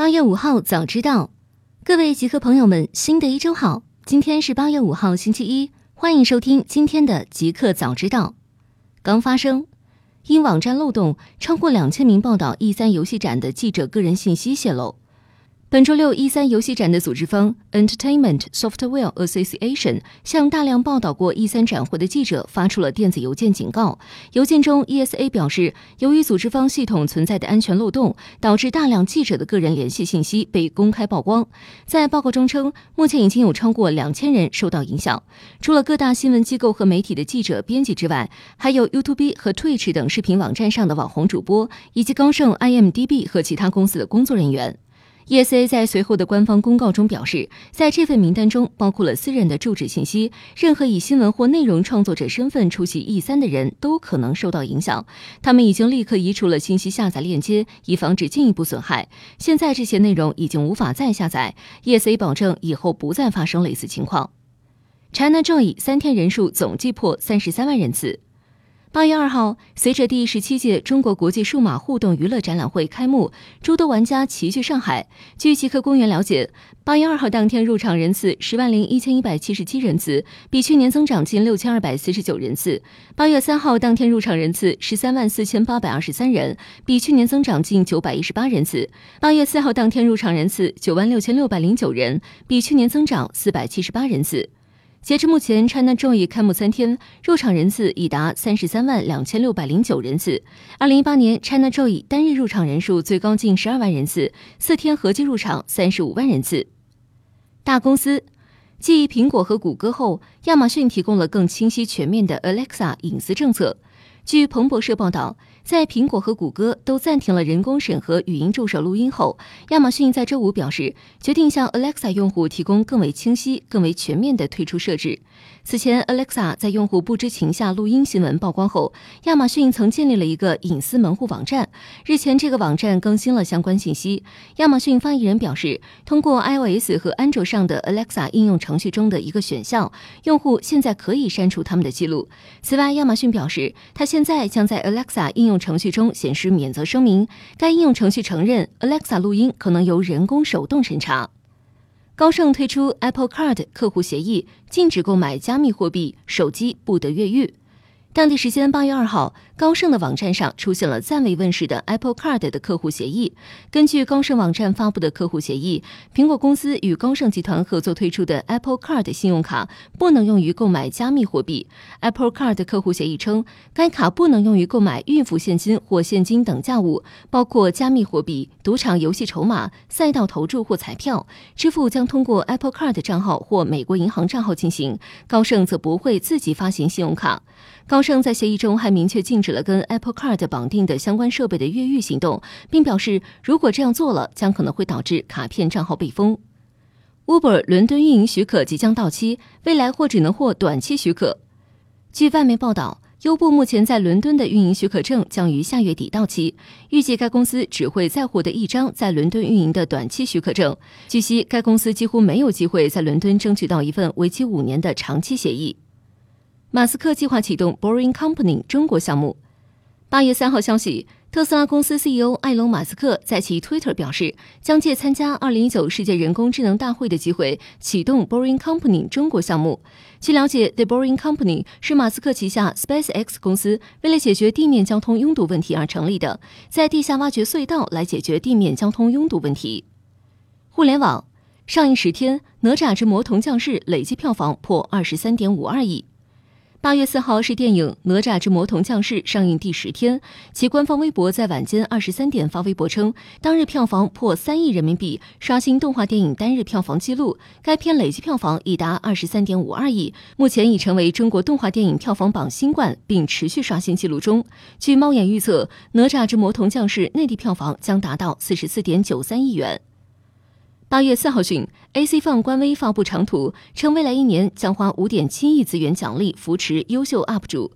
八月五号早知道，各位极客朋友们，新的一周好！今天是八月五号，星期一，欢迎收听今天的极客早知道。刚发生，因网站漏洞，超过两千名报道 E 三游戏展的记者个人信息泄露。本周六，，E 三游戏展的组织方 Entertainment Software Association 向大量报道过 E 三展会的记者发出了电子邮件警告。邮件中，ESA 表示，由于组织方系统存在的安全漏洞，导致大量记者的个人联系信息被公开曝光。在报告中称，目前已经有超过两千人受到影响。除了各大新闻机构和媒体的记者、编辑之外，还有 YouTube 和 Twitch 等视频网站上的网红主播，以及高盛、IMDB 和其他公司的工作人员。ESA 在随后的官方公告中表示，在这份名单中包括了私人的住址信息，任何以新闻或内容创作者身份出席 E 三的人都可能受到影响。他们已经立刻移除了信息下载链接，以防止进一步损害。现在这些内容已经无法再下载。ESA 保证以后不再发生类似情况。ChinaJoy 三天人数总计破三十三万人次。八月二号，随着第十七届中国国际数码互动娱乐展览会开幕，诸多玩家齐聚上海。据极客公园了解，八月二号当天入场人次十万零一千一百七十七人次，比去年增长近六千二百四十九人次。八月三号当天入场人次十三万四千八百二十三人，比去年增长近九百一十八人次。八月四号当天入场人次九万六千六百零九人，比去年增长四百七十八人次。截至目前，ChinaJoy 开幕三天入场人次已达三十三万两千六百零九人次。二零一八年，ChinaJoy 单日入场人数最高近十二万人次，四天合计入场三十五万人次。大公司继苹果和谷歌后，亚马逊提供了更清晰全面的 Alexa 隐私政策。据彭博社报道。在苹果和谷歌都暂停了人工审核语音助手录音后，亚马逊在周五表示，决定向 Alexa 用户提供更为清晰、更为全面的退出设置。此前，Alexa 在用户不知情下录音新闻曝光后，亚马逊曾建立了一个隐私门户网站。日前，这个网站更新了相关信息。亚马逊发言人表示，通过 iOS 和安卓上的 Alexa 应用程序中的一个选项，用户现在可以删除他们的记录。此外，亚马逊表示，它现在将在 Alexa 应用程序中显示免责声明，该应用程序承认 Alexa 录音可能由人工手动审查。高盛推出 Apple Card 客户协议，禁止购买加密货币，手机不得越狱。当地时间八月二号，高盛的网站上出现了暂未问世的 Apple Card 的客户协议。根据高盛网站发布的客户协议，苹果公司与高盛集团合作推出的 Apple Card 信用卡不能用于购买加密货币。Apple Card 客户协议称，该卡不能用于购买预付现金或现金等价物，包括加密货币、赌场游戏筹码、赛道投注或彩票。支付将通过 Apple Card 账号或美国银行账号进行。高盛则不会自己发行信用卡。高盛在协议中还明确禁止了跟 Apple Card 绑定的相关设备的越狱行动，并表示如果这样做了，将可能会导致卡片账号被封。Uber 伦敦运营许可即将到期，未来或只能获短期许可。据外媒报道，优步目前在伦敦的运营许可证将于下月底到期，预计该公司只会再获得一张在伦敦运营的短期许可证。据悉，该公司几乎没有机会在伦敦争取到一份为期五年的长期协议。马斯克计划启动 Boring Company 中国项目。八月三号消息，特斯拉公司 CEO 埃隆·马斯克在其 Twitter 表示，将借参加二零一九世界人工智能大会的机会启动 Boring Company 中国项目。据了解，The Boring Company 是马斯克旗下 SpaceX 公司为了解决地面交通拥堵问题而成立的，在地下挖掘隧道来解决地面交通拥堵问题。互联网上映十天，《哪吒之魔童降世》累计票房破二十三点五二亿。八月四号是电影《哪吒之魔童降世》上映第十天，其官方微博在晚间二十三点发微博称，当日票房破三亿人民币，刷新动画电影单日票房纪录。该片累计票房已达二十三点五二亿，目前已成为中国动画电影票房榜新冠，并持续刷新纪录中。据猫眼预测，《哪吒之魔童降世》内地票房将达到四十四点九三亿元。八月四号讯，AC Fun 官微发布长图，称未来一年将花五点七亿资源奖励扶持优秀 UP 主。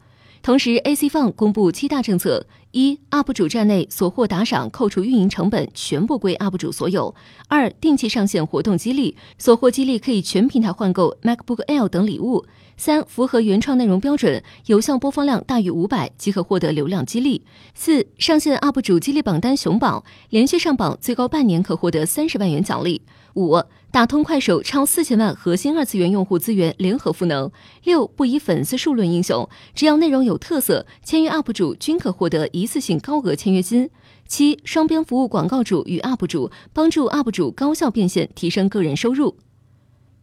同时，AC Fun 公布七大政策，一、UP 主站内所获打赏扣除运营成本全部归 UP 主所有；二、定期上线活动激励，所获激励可以全平台换购 MacBook Air 等礼物；三、符合原创内容标准，有效播放量大于五百即可获得流量激励；四、上线 UP 主激励榜单熊榜，连续上榜最高半年可获得三十万元奖励；五、打通快手超四千万核心二次元用户资源联合赋能；六、不以粉丝数论英雄，只要内容有特色，签约 UP 主均可获得一次性高额签约金。七、双边服务广告主与 UP 主，帮助 UP 主高效变现，提升个人收入。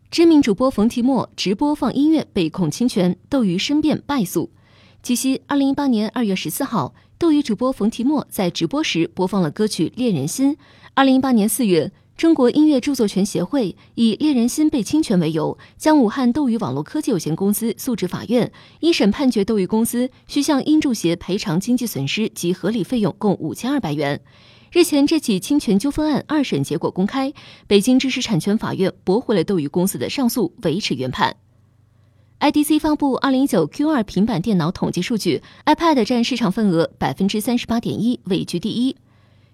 知名主播冯提莫直播放音乐被控侵权，斗鱼申辩败诉。据悉，二零一八年二月十四号，斗鱼主播冯提莫在直播时播放了歌曲《恋人心》。二零一八年四月。中国音乐著作权协会以《猎人心》被侵权为由，将武汉斗鱼网络科技有限公司诉至法院。一审判决斗鱼公司需向音著协赔偿经济损失及合理费用共五千二百元。日前，这起侵权纠纷案二审结果公开，北京知识产权法院驳回了斗鱼公司的上诉，维持原判。IDC 发布二零一九 Q 二平板电脑统计数据，iPad 占市场份额百分之三十八点一，位居第一。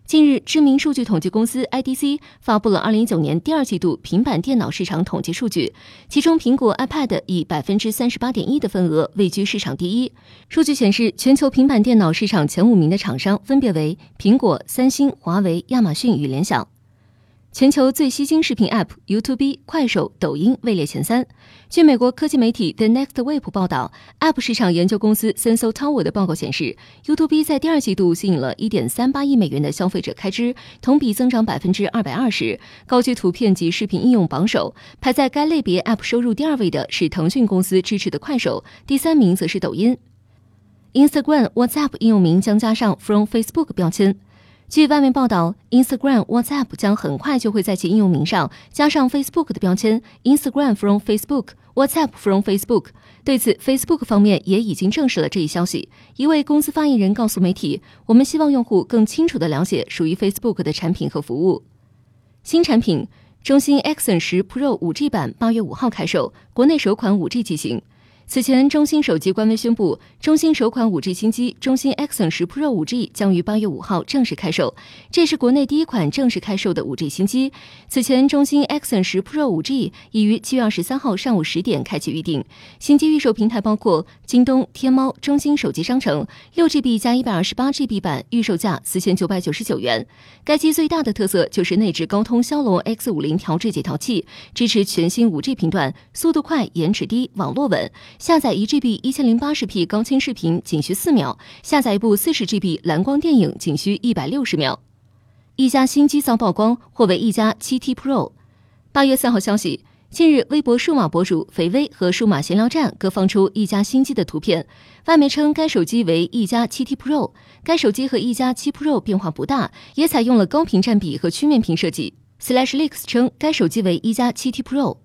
近日，知名数据统计公司 IDC 发布了二零一九年第二季度平板电脑市场统计数据，其中苹果 iPad 以百分之三十八点一的份额位居市场第一。数据显示，全球平板电脑市场前五名的厂商分别为苹果、三星、华为、亚马逊与联想。全球最吸睛视频 App YouTube、快手、抖音位列前三。据美国科技媒体 The Next Web 报道，App 市场研究公司 Sensor Tower 的报告显示，YouTube 在第二季度吸引了1.38亿美元的消费者开支，同比增长百分之二百二十，高居图片及视频应用榜首。排在该类别 App 收入第二位的是腾讯公司支持的快手，第三名则是抖音。Instagram、WhatsApp 应用名将加上 From Facebook 标签。据外媒报道，Instagram、WhatsApp 将很快就会在其应用名上加上 Facebook 的标签，Instagram from Facebook，WhatsApp from Facebook。对此，Facebook 方面也已经证实了这一消息。一位公司发言人告诉媒体：“我们希望用户更清楚地了解属于 Facebook 的产品和服务。”新产品中兴 Axon 十 Pro 5G 版八月五号开售，国内首款 5G 机型。此前，中兴手机官微宣布，中兴首款五 G 新机中兴 Axon 十 Pro 五 G 将于八月五号正式开售，这是国内第一款正式开售的五 G 新机。此前，中兴 Axon 十 Pro 五 G 已于七月二十三号上午十点开启预定，新机预售平台包括京东、天猫、中兴手机商城。六 GB 加一百二十八 GB 版预售价四千九百九十九元。该机最大的特色就是内置高通骁龙 X 五零调制解调器，支持全新五 G 频段，速度快，延迟低，网络稳。下载一 GB 一千零八十 P 高清视频仅需四秒，下载一部四十 GB 蓝光电影仅需一百六十秒。一加新机遭曝光，或为一加七 T Pro。八月三号消息，近日微博数码博主肥威和数码闲聊站各放出一加新机的图片，外媒称该手机为一加七 T Pro。该手机和一加七 Pro 变化不大，也采用了高屏占比和曲面屏设计。Slash Leaks 称该手机为一加七 T Pro。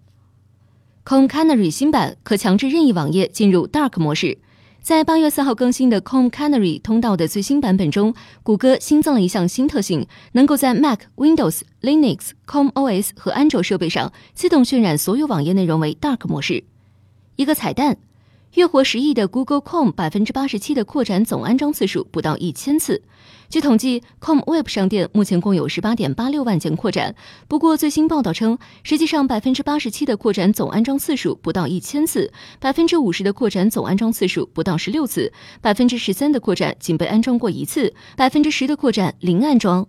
C o m Canary 新版可强制任意网页进入 Dark 模式。在八月四号更新的 c o m Canary 通道的最新版本中，谷歌新增了一项新特性，能够在 Mac、Windows、Linux、c o m OS 和安卓设备上自动渲染所有网页内容为 Dark 模式。一个彩蛋。月活十亿的 Google Chrome 百分之八十七的扩展总安装次数不到一千次。据统计，Chrome Web 商店目前共有十八点八六万件扩展。不过，最新报道称，实际上百分之八十七的扩展总安装次数不到一千次，百分之五十的扩展总安装次数不到十六次，百分之十三的扩展仅被安装过一次，百分之十的扩展零安装。